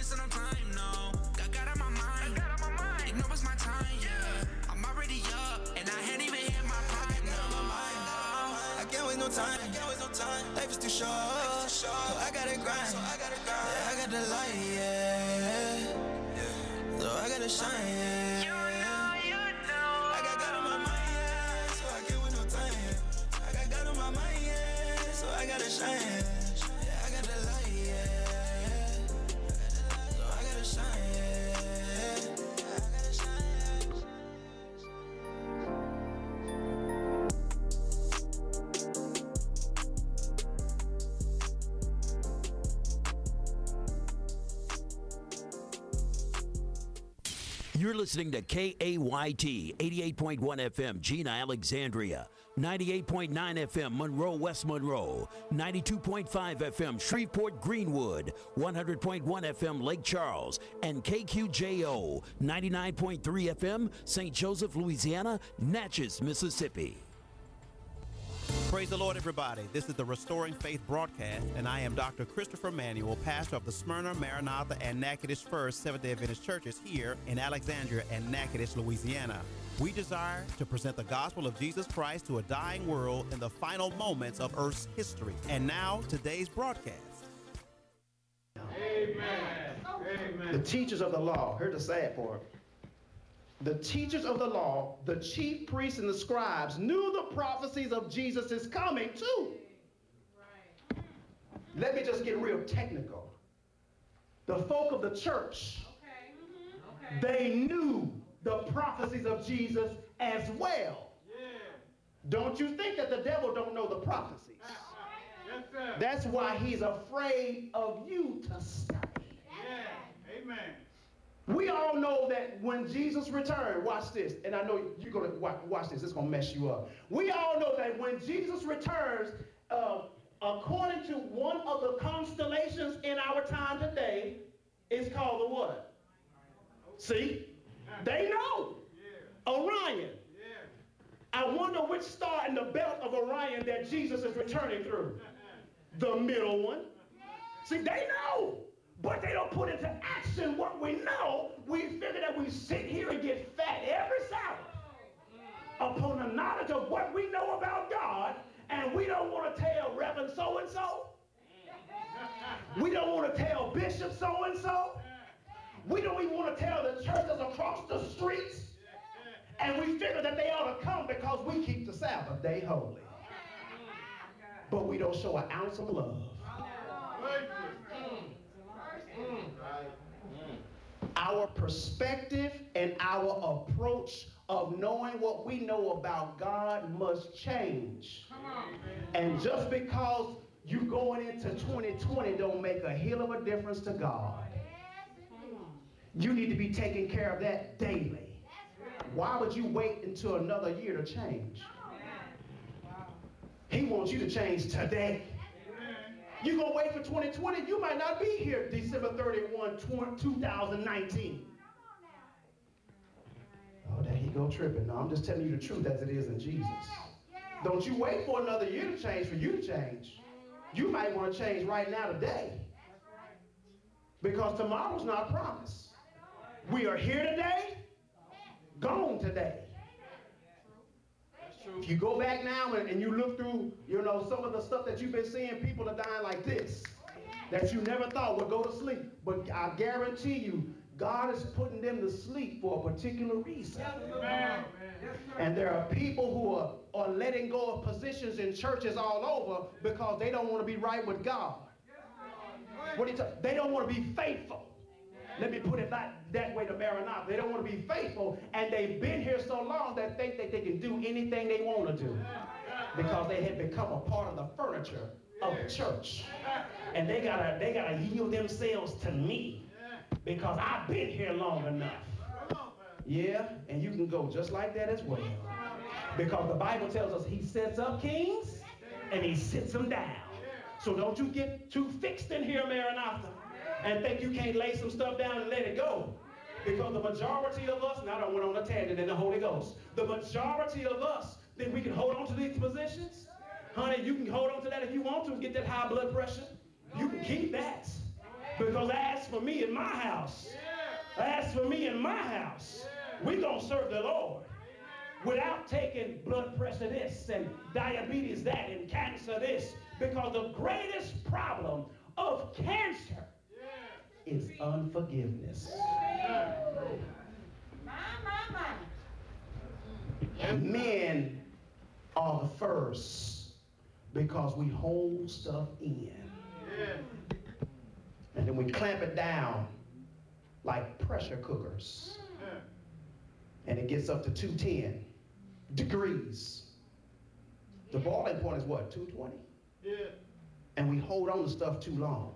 wasting no time, You're listening to KAYT 88.1 FM, Jena Alexandria, 98.9 FM, Monroe, West Monroe, 92.5 FM, Shreveport, Greenwood, 100.1 FM, Lake Charles, and KQJO, 99.3 FM, St. Joseph, Louisiana, Natchez, Mississippi. Praise the Lord, everybody. This is the Restoring Faith broadcast, and I am Dr. Christopher Manuel, pastor of the Smyrna, Maranatha, and Natchitoches First Seventh day Adventist churches here in Alexandria and Natchitoches, Louisiana. We desire to present the gospel of Jesus Christ to a dying world in the final moments of Earth's history. And now, today's broadcast. Amen. Amen. The teachers of the law, here's the sad part. The teachers of the law, the chief priests and the scribes knew the prophecies of Jesus' coming too. Let me just get real technical. The folk of the church, they knew the prophecies of Jesus as well. Don't you think that the devil don't know the prophecies? That's why he's afraid of you to study. Amen. We all know that when Jesus returned, watch this, and I know you're gonna watch, watch this. It's gonna mess you up. We all know that when Jesus returns, uh, according to one of the constellations in our time today, it's called the what? See, they know Orion. I wonder which star in the belt of Orion that Jesus is returning through. The middle one. See, they know, but they don't put into action what we know. We figure that we sit here and get fat every Sabbath upon the knowledge of what we know about God, and we don't want to tell Reverend so and so. We don't want to tell Bishop so and so. We don't even want to tell the churches across the streets. And we figure that they ought to come because we keep the Sabbath day holy. But we don't show an ounce of love. Our perspective and our approach of knowing what we know about God must change. And just because you going into 2020 don't make a hill of a difference to God. You need to be taking care of that daily. Why would you wait until another year to change? He wants you to change today. You're going to wait for 2020, you might not be here December 31, 2019. Oh, there he go tripping. No, I'm just telling you the truth as it is in Jesus. Don't you wait for another year to change for you to change. You might want to change right now today. Because tomorrow's not promised. We are here today, gone today. If you go back now and, and you look through, you know, some of the stuff that you've been seeing, people are dying like this, that you never thought would go to sleep. But I guarantee you, God is putting them to sleep for a particular reason. And there are people who are, are letting go of positions in churches all over because they don't want to be right with God. What do you tell- they don't want to be faithful. Let me put it that, that way to Maranatha. They don't want to be faithful, and they've been here so long that they think that they can do anything they want to do because they have become a part of the furniture of the church. And they gotta they gotta yield themselves to me because I've been here long enough. Yeah, and you can go just like that as well. Because the Bible tells us he sets up kings and he sits them down. So don't you get too fixed in here, Maranatha, and think you can't lay some stuff down and let it go. Because the majority of us, now I don't on a tangent in the Holy Ghost, the majority of us think we can hold on to these positions. Honey, you can hold on to that if you want to and get that high blood pressure. You can keep that. Because as for me in my house, as for me in my house, we gonna serve the Lord without taking blood pressure this and diabetes that and cancer this. Because the greatest problem of cancer is unforgiveness. Men are the first because we hold stuff in. And then we clamp it down like pressure cookers. And it gets up to 210 degrees. The boiling point is what, 220? Yeah. And we hold on to stuff too long.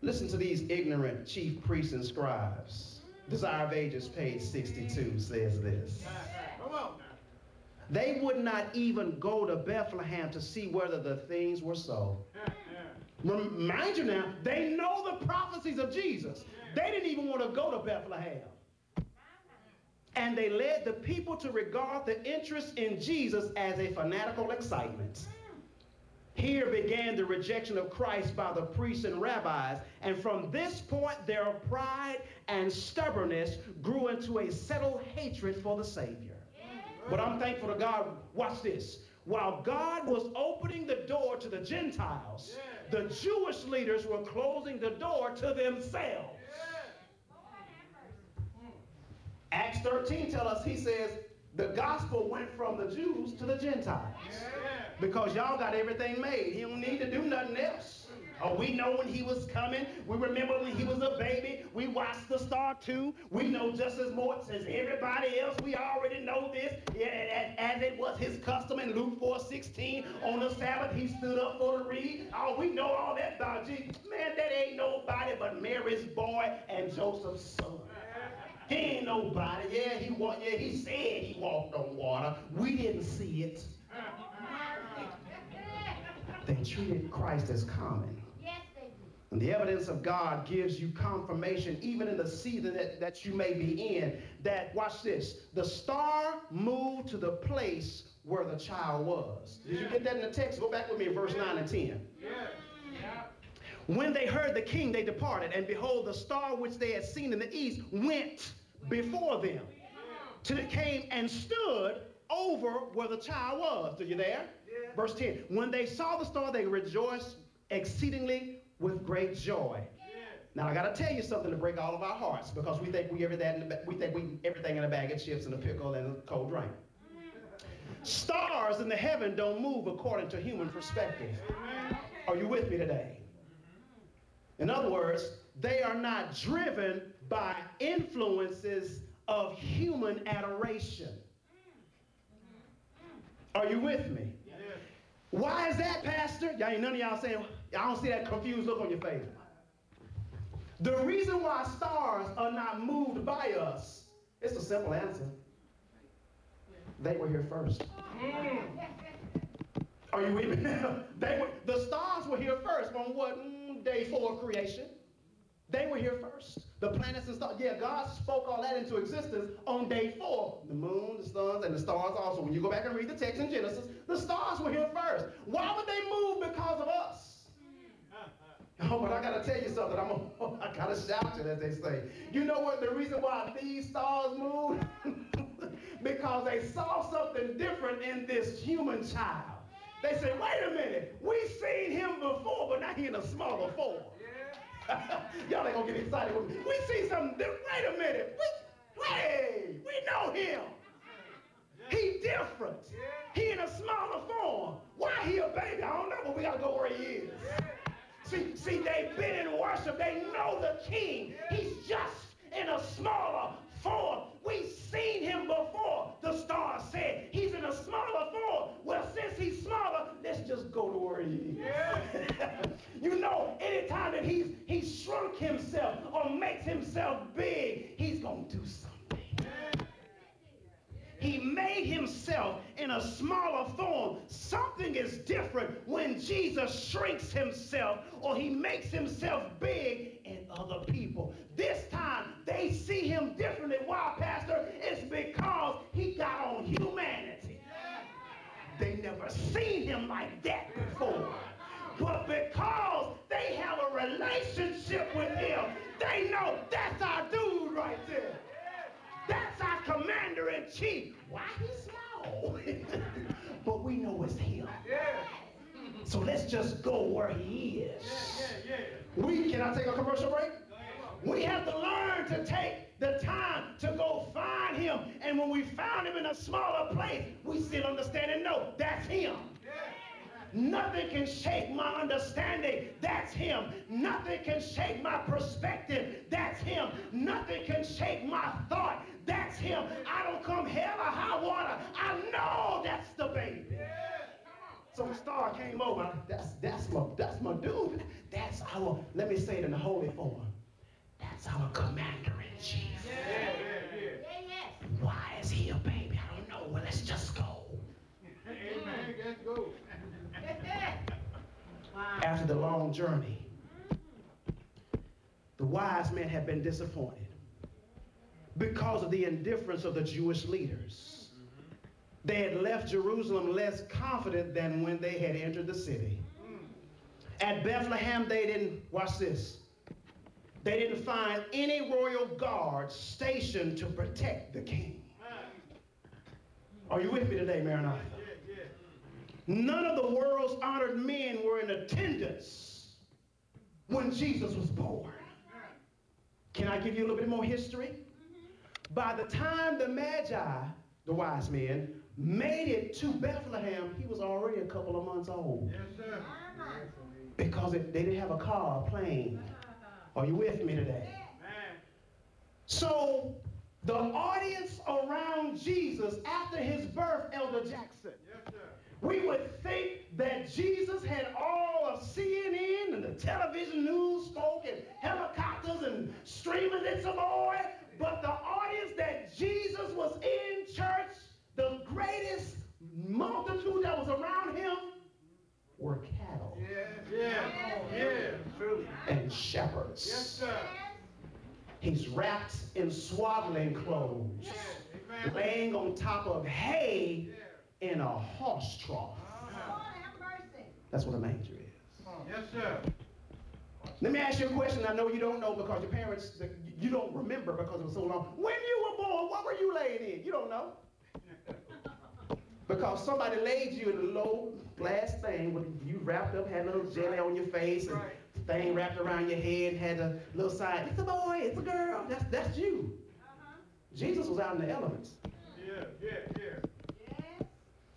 Listen to these ignorant chief priests and scribes. Desire of Ages, page 62, says this. They would not even go to Bethlehem to see whether the things were so. Mind you now, they know the prophecies of Jesus. They didn't even want to go to Bethlehem. And they led the people to regard the interest in Jesus as a fanatical excitement. Here began the rejection of Christ by the priests and rabbis, and from this point, their pride and stubbornness grew into a settled hatred for the Savior. But I'm thankful to God. Watch this. While God was opening the door to the Gentiles, the Jewish leaders were closing the door to themselves. Acts 13 tell us, he says, the gospel went from the Jews to the Gentiles. Because y'all got everything made. He don't need to do nothing else. Oh, we know when he was coming. We remember when he was a baby. We watched the star too. We know just as much as everybody else. We already know this. Yeah, as, as it was his custom in Luke 4 16, on the Sabbath, he stood up for the read. Oh, we know all that about Jesus. Man, that ain't nobody but Mary's boy and Joseph's son. He ain't nobody. Yeah, he walked. Yeah, he said he walked on water. We didn't see it. They treated Christ as common. And the evidence of God gives you confirmation, even in the season that, that you may be in, that, watch this, the star moved to the place where the child was. Did you get that in the text? Go back with me in verse 9 and 10. When they heard the king, they departed, and behold, the star which they had seen in the east went before them till it came and stood over where the child was. Are you there? Verse 10. When they saw the star, they rejoiced exceedingly with great joy. Now I got to tell you something to break all of our hearts because we think we everything in the, we think we everything in a bag of chips and a pickle and a cold drink. Stars in the heaven don't move according to human perspective. Are you with me today? In other words, they are not driven by influences of human adoration. Are you with me? Why is that, Pastor? Y'all ain't none of y'all saying, I don't see that confused look on your face. The reason why stars are not moved by us, it's a simple answer. They were here first. Mm. Are you with me? they were, the stars were here first on what mm, day four of creation? They were here first. The planets and stars. Yeah, God spoke all that into existence on day four. The moon, the suns, and the stars also. When you go back and read the text in Genesis, the stars were here first. Why would they move because of us? Oh, but I gotta tell you something. I'm a, I gotta shout it, as they say. You know what? The reason why these stars move? because they saw something different in this human child. They said, wait a minute, we've seen him before, but now he in a smaller form. Yeah. Y'all ain't gonna get excited with me. We see something different. Wait a minute. We, hey, we know him. He different. He in a smaller form. Why he a baby? I don't know, but we gotta go where he is. See, see, they've been in worship. They know the king. He's just in a smaller form. We've seen him before. The star said a smaller form. Well, since he's smaller, let's just go to where he is. Yeah. you know, anytime that he's he shrunk himself or makes himself big, he's gonna do something. He made himself in a smaller form. Something is different when Jesus shrinks himself or he makes himself big in other people. This time they see him differently. Why, Pastor? It's because he got on humanity. They never seen him like that before. But because they have a relationship with him. They know that's our dude right there. That's our commander in chief. Why he's small? but we know it's him. So let's just go where he is. We can I take a commercial break? We have to learn to take the time to go find him. And when we found him in a smaller place, we still understand and know that's him. Nothing can shake my understanding. That's him. Nothing can shake my perspective. That's him. Nothing can shake my thought. That's him. I don't come hell or high water. I know that's the baby. So Star came over. That's that's my that's my dude. That's our. Let me say it in the holy form. That's our commander in chief. Why is he a baby? I don't know. Well, let's just go. Amen. Let's go. After the long journey, the wise men had been disappointed because of the indifference of the Jewish leaders. They had left Jerusalem less confident than when they had entered the city. At Bethlehem, they didn't, watch this, they didn't find any royal guards stationed to protect the king. Are you with me today, Maranatha? None of the world's honored men were in attendance when Jesus was born. Can I give you a little bit more history? By the time the Magi, the wise men, made it to Bethlehem, he was already a couple of months old Yes, sir. because it, they didn't have a car, a plane. Are you with me today? So the audience around Jesus after his birth, Elder Jackson, Yes, sir. we would think that Jesus had all of CNN and the television news folk and helicopters and streamers and some more. But the audience that Jesus was in church, the greatest multitude that was around him were cattle Yeah, yeah, yeah. Truly. and shepherds. Yes, sir. He's wrapped in swaddling clothes, Amen. laying on top of hay in a horse trough. Uh-huh. That's what a manger is. Yes, sir. Let me ask you a question I know you don't know because your parents, you don't remember because it was so long. When you were born, what were you laying in? You don't know. Because somebody laid you in a low glass thing with you wrapped up, had a little jelly on your face, and Right. Thing wrapped around your head, had a little sign. It's a boy, it's a girl. That's that's you. Jesus was out in the elements. Yeah, yeah, yeah.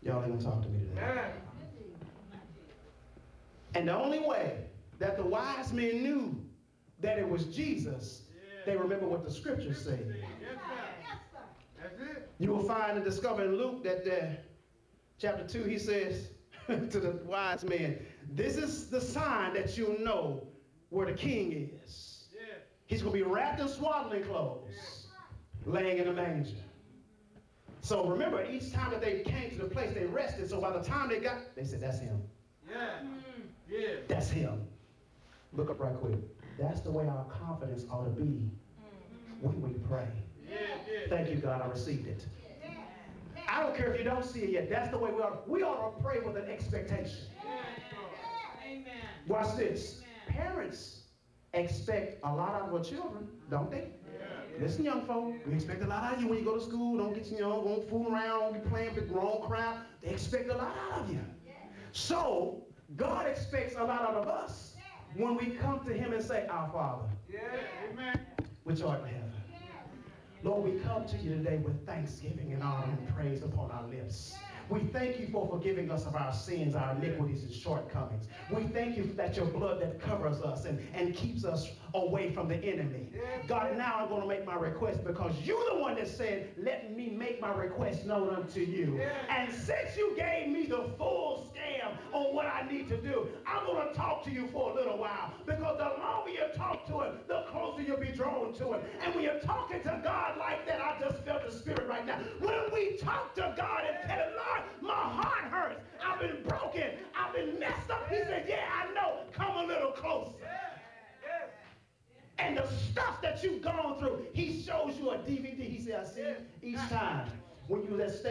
Y'all ain't gonna talk to me today. Man. And the only way that the wise men knew that it was Jesus, they remember what the scriptures say. Yes, sir. That's it. You will find and discover in Luke that uh, chapter 2, he says to the wise men, This is the sign that you'll know where the king is. Yeah. He's going to be wrapped in swaddling clothes, laying in a manger. So remember, each time that they came to the place, they rested. So by the time they got, they said, That's him. Yeah. Mm-hmm. Yeah. That's him. Look up right quick. That's the way our confidence ought to be mm-hmm. when we pray. Yeah, yeah. Thank you, God, I received it. I don't care if you don't see it yet. That's the way we are. We ought to pray with an expectation. Amen. Watch this. Parents expect a lot out of their children, don't they? Listen, young folk, we expect a lot out of you when you go to school. Don't get you know, won't fool around, won't be playing with the wrong crowd. They expect a lot out of you. So God expects a lot out of us when we come to Him and say, Our Father, Yeah. Amen. which art in heaven. Lord, we come to you today with thanksgiving and honor and praise upon our lips. We thank you for forgiving us of our sins, our iniquities, and shortcomings. We thank you that your blood that covers us and, and keeps us away from the enemy. God, now I'm going to make my request because you're the one that said, let me make my request known unto you. And since you gave I'm going to talk to you for a little while because the longer you talk to him, the closer you'll be drawn to him. And when you're talking to God like that, I just felt the spirit right now. When we talk to God and tell him, Lord, my heart hurts. I've been broken. I've been messed up. He said, yeah, I know. Come a little closer. And the stuff that you've gone through, he shows you a DVD. He said, I see each time when you was at stage